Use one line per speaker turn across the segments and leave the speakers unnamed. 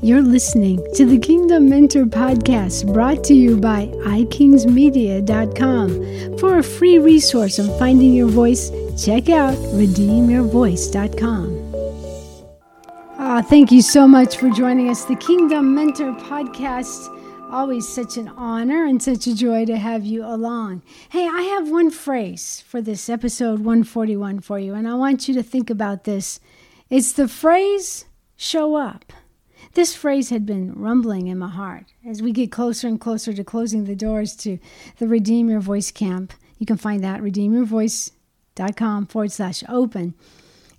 You're listening to the Kingdom Mentor podcast brought to you by ikingsmedia.com. For a free resource on finding your voice, check out redeemyourvoice.com. Oh, ah, thank you so much for joining us, the Kingdom Mentor podcast. Always such an honor and such a joy to have you along. Hey, I have one phrase for this episode 141 for you, and I want you to think about this. It's the phrase show up. This phrase had been rumbling in my heart as we get closer and closer to closing the doors to the Redeem Your Voice camp. You can find that at redeemyourvoice.com forward slash open.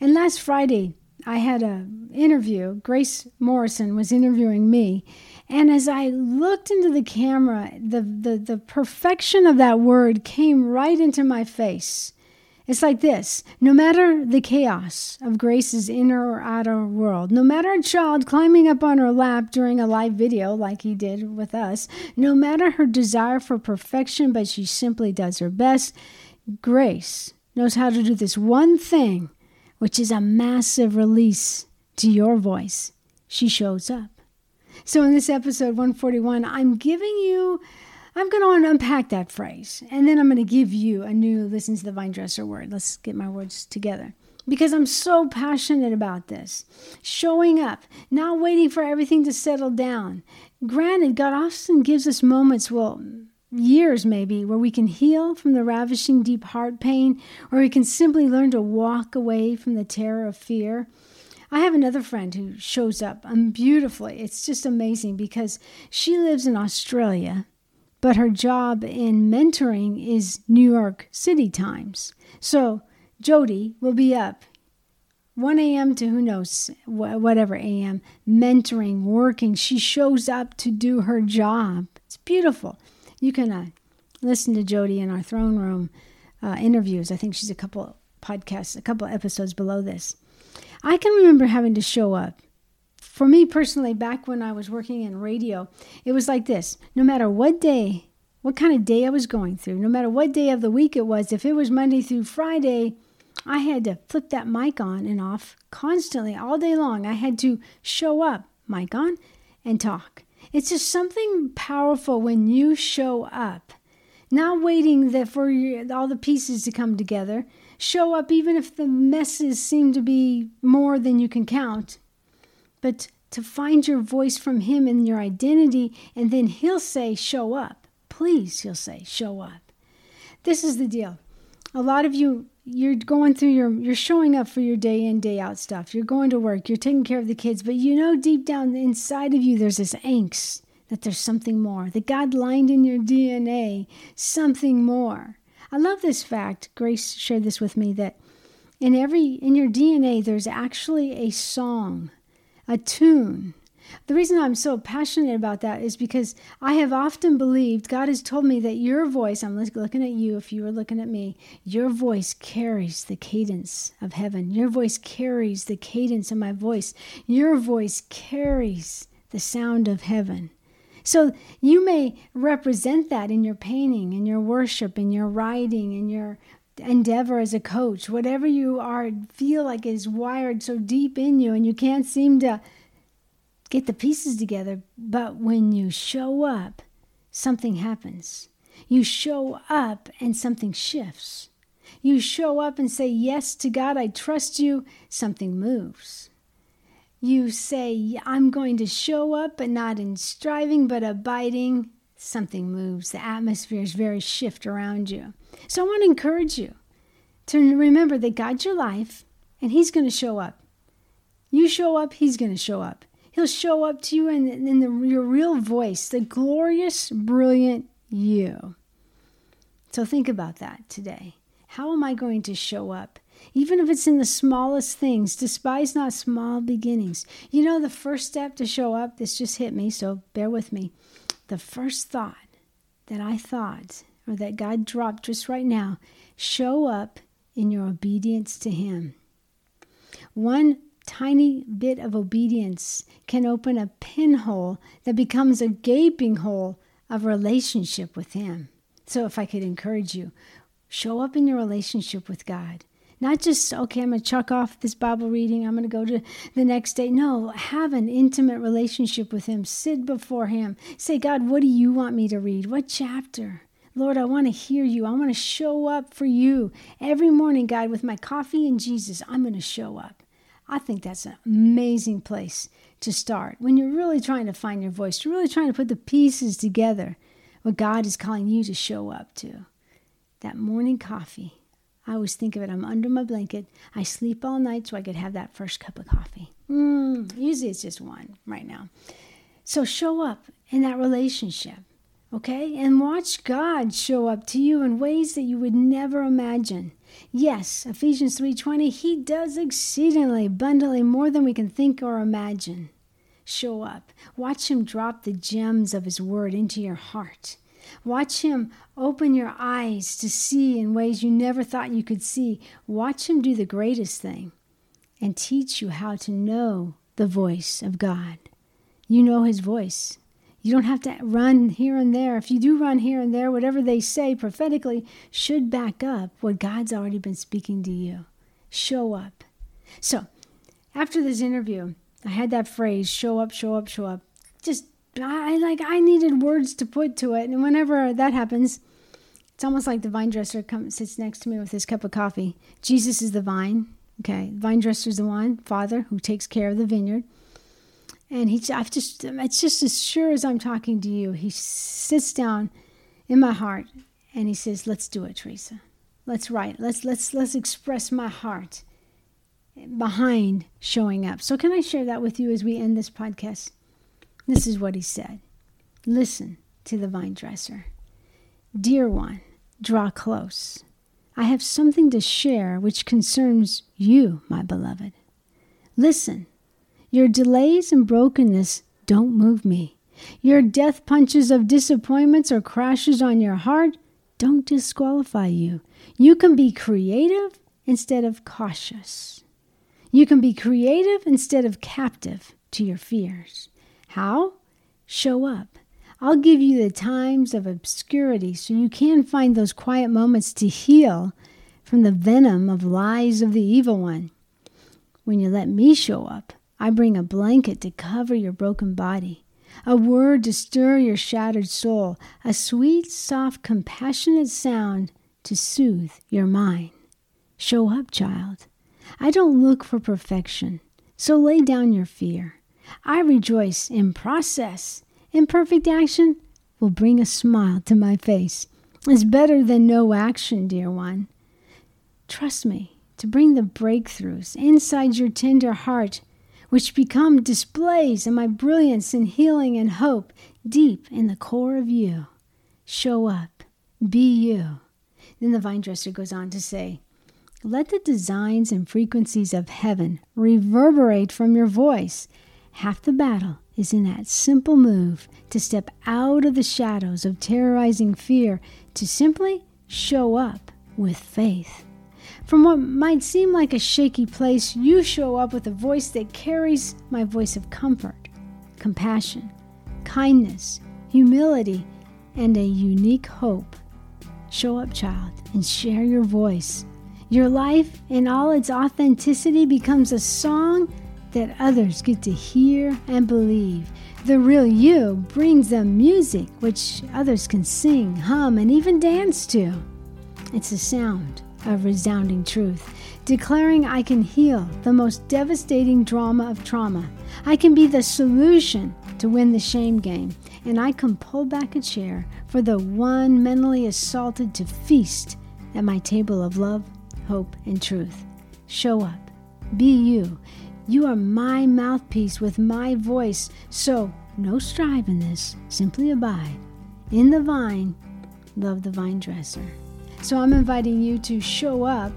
And last Friday, I had an interview. Grace Morrison was interviewing me. And as I looked into the camera, the, the, the perfection of that word came right into my face. It's like this no matter the chaos of Grace's inner or outer world, no matter a child climbing up on her lap during a live video like he did with us, no matter her desire for perfection, but she simply does her best, Grace knows how to do this one thing, which is a massive release to your voice. She shows up. So, in this episode 141, I'm giving you I'm going to unpack that phrase and then I'm going to give you a new listen to the vine dresser word. Let's get my words together. Because I'm so passionate about this. Showing up, not waiting for everything to settle down. Granted, God often gives us moments, well, years maybe, where we can heal from the ravishing deep heart pain, or we can simply learn to walk away from the terror of fear. I have another friend who shows up um, beautifully. It's just amazing because she lives in Australia but her job in mentoring is New York City times. So Jody will be up 1 a.m. to who knows, whatever a.m., mentoring, working. She shows up to do her job. It's beautiful. You can uh, listen to Jody in our throne room uh, interviews. I think she's a couple podcasts, a couple episodes below this. I can remember having to show up for me personally, back when I was working in radio, it was like this no matter what day, what kind of day I was going through, no matter what day of the week it was, if it was Monday through Friday, I had to flip that mic on and off constantly all day long. I had to show up, mic on, and talk. It's just something powerful when you show up, not waiting that for your, all the pieces to come together. Show up even if the messes seem to be more than you can count but to find your voice from Him and your identity, and then He'll say, Show up. Please, He'll say, Show up. This is the deal. A lot of you, you're going through your, you're showing up for your day in, day out stuff. You're going to work, you're taking care of the kids, but you know deep down inside of you, there's this angst that there's something more, that God lined in your DNA something more. I love this fact. Grace shared this with me that in every in your DNA there's actually a song a tune. The reason I'm so passionate about that is because I have often believed, God has told me that your voice, I'm looking at you if you were looking at me, your voice carries the cadence of heaven. Your voice carries the cadence of my voice. Your voice carries the sound of heaven. So you may represent that in your painting, in your worship, in your writing, in your endeavor as a coach, whatever you are, feel like is wired so deep in you and you can't seem to get the pieces together. But when you show up, something happens. You show up and something shifts. You show up and say, Yes to God, I trust you, something moves. You say, I'm going to show up, but not in striving, but abiding, something moves. The atmosphere is very shift around you. So I want to encourage you to remember that God's your life and He's going to show up. You show up, He's going to show up. He'll show up to you in, in the, your real voice, the glorious, brilliant you. So think about that today. How am I going to show up? Even if it's in the smallest things, despise not small beginnings. You know, the first step to show up, this just hit me, so bear with me. The first thought that I thought or that God dropped just right now, show up in your obedience to Him. One tiny bit of obedience can open a pinhole that becomes a gaping hole of relationship with Him. So, if I could encourage you, show up in your relationship with God. Not just, okay, I'm going to chuck off this Bible reading, I'm going to go to the next day. No, have an intimate relationship with Him. Sit before Him. Say, God, what do you want me to read? What chapter? Lord, I want to hear you. I want to show up for you. Every morning, God, with my coffee and Jesus, I'm going to show up. I think that's an amazing place to start when you're really trying to find your voice, you're really trying to put the pieces together, what God is calling you to show up to. That morning coffee I always think of it. I'm under my blanket. I sleep all night so I could have that first cup of coffee. Mm, usually it's just one right now. So show up in that relationship, okay? And watch God show up to you in ways that you would never imagine. Yes, Ephesians 3:20, he does exceedingly abundantly more than we can think or imagine. Show up. Watch him drop the gems of his word into your heart. Watch Him open your eyes to see in ways you never thought you could see. Watch Him do the greatest thing and teach you how to know the voice of God. You know His voice. You don't have to run here and there. If you do run here and there, whatever they say prophetically should back up what God's already been speaking to you. Show up. So, after this interview, I had that phrase show up, show up, show up. Just I like I needed words to put to it, and whenever that happens, it's almost like the vine dresser comes sits next to me with his cup of coffee. Jesus is the vine. Okay, vine dresser is the one father who takes care of the vineyard, and he I've just it's just as sure as I'm talking to you. He sits down in my heart and he says, "Let's do it, Teresa. Let's write. Let's let's let's express my heart." behind showing up. So, can I share that with you as we end this podcast? This is what he said Listen to the vine dresser. Dear one, draw close. I have something to share which concerns you, my beloved. Listen, your delays and brokenness don't move me. Your death punches of disappointments or crashes on your heart don't disqualify you. You can be creative instead of cautious. You can be creative instead of captive to your fears. How? Show up. I'll give you the times of obscurity so you can find those quiet moments to heal from the venom of lies of the evil one. When you let me show up, I bring a blanket to cover your broken body, a word to stir your shattered soul, a sweet, soft, compassionate sound to soothe your mind. Show up, child. I don't look for perfection, so lay down your fear. I rejoice in process. Imperfect action will bring a smile to my face. It's better than no action, dear one. Trust me to bring the breakthroughs inside your tender heart, which become displays of my brilliance and healing and hope deep in the core of you. Show up. Be you. Then the vine dresser goes on to say, Let the designs and frequencies of heaven reverberate from your voice Half the battle is in that simple move to step out of the shadows of terrorizing fear to simply show up with faith. From what might seem like a shaky place, you show up with a voice that carries my voice of comfort, compassion, kindness, humility, and a unique hope. Show up, child, and share your voice. Your life in all its authenticity becomes a song that others get to hear and believe. The real you brings them music which others can sing, hum, and even dance to. It's a sound of resounding truth, declaring I can heal the most devastating drama of trauma. I can be the solution to win the shame game, and I can pull back a chair for the one mentally assaulted to feast at my table of love, hope, and truth. Show up. Be you. You are my mouthpiece with my voice, so no strive in this, simply abide. In the vine, love the vine dresser. So I'm inviting you to show up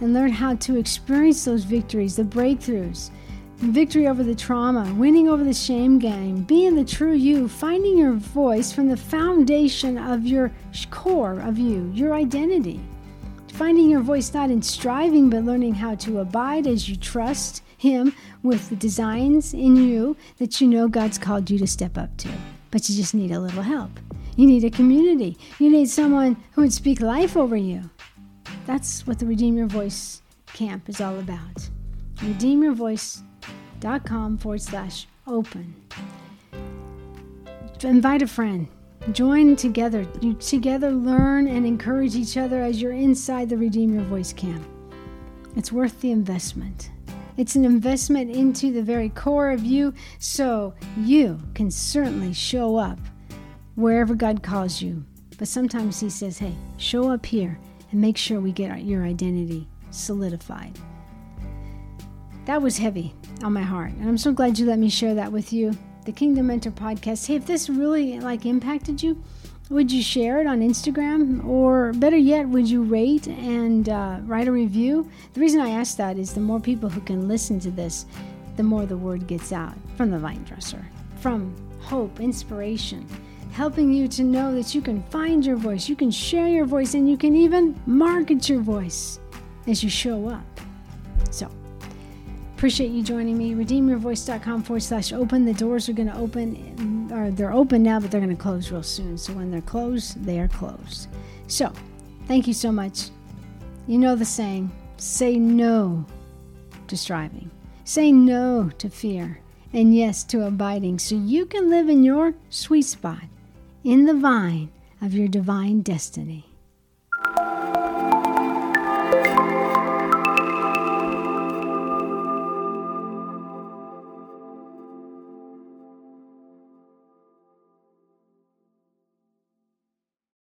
and learn how to experience those victories, the breakthroughs, victory over the trauma, winning over the shame game, being the true you, finding your voice from the foundation of your core of you, your identity. Finding your voice not in striving, but learning how to abide as you trust him with the designs in you that you know God's called you to step up to. But you just need a little help. You need a community. You need someone who would speak life over you. That's what the Redeem Your Voice camp is all about. RedeemYourVoice.com forward slash open. Invite a friend. Join together. You together learn and encourage each other as you're inside the Redeem Your Voice camp. It's worth the investment. It's an investment into the very core of you so you can certainly show up wherever God calls you. But sometimes He says, hey, show up here and make sure we get your identity solidified. That was heavy on my heart, and I'm so glad you let me share that with you. The Kingdom Mentor podcast. Hey, if this really like impacted you, would you share it on Instagram? Or better yet, would you rate and uh, write a review? The reason I ask that is the more people who can listen to this, the more the word gets out from the vine dresser, from hope, inspiration, helping you to know that you can find your voice, you can share your voice, and you can even market your voice as you show up. Appreciate you joining me. RedeemYourVoice.com forward slash open. The doors are going to open or they're open now, but they're going to close real soon. So when they're closed, they are closed. So thank you so much. You know the saying say no to striving, say no to fear, and yes to abiding so you can live in your sweet spot in the vine of your divine destiny.